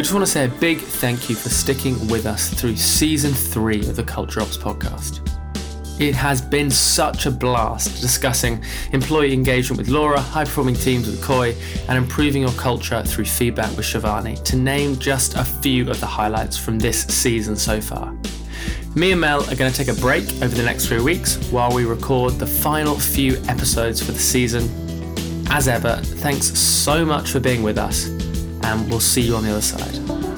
We just want to say a big thank you for sticking with us through season three of the Culture Ops podcast. It has been such a blast discussing employee engagement with Laura, high performing teams with Koi, and improving your culture through feedback with Shivani, to name just a few of the highlights from this season so far. Me and Mel are going to take a break over the next three weeks while we record the final few episodes for the season. As ever, thanks so much for being with us, and we'll see you on the other side.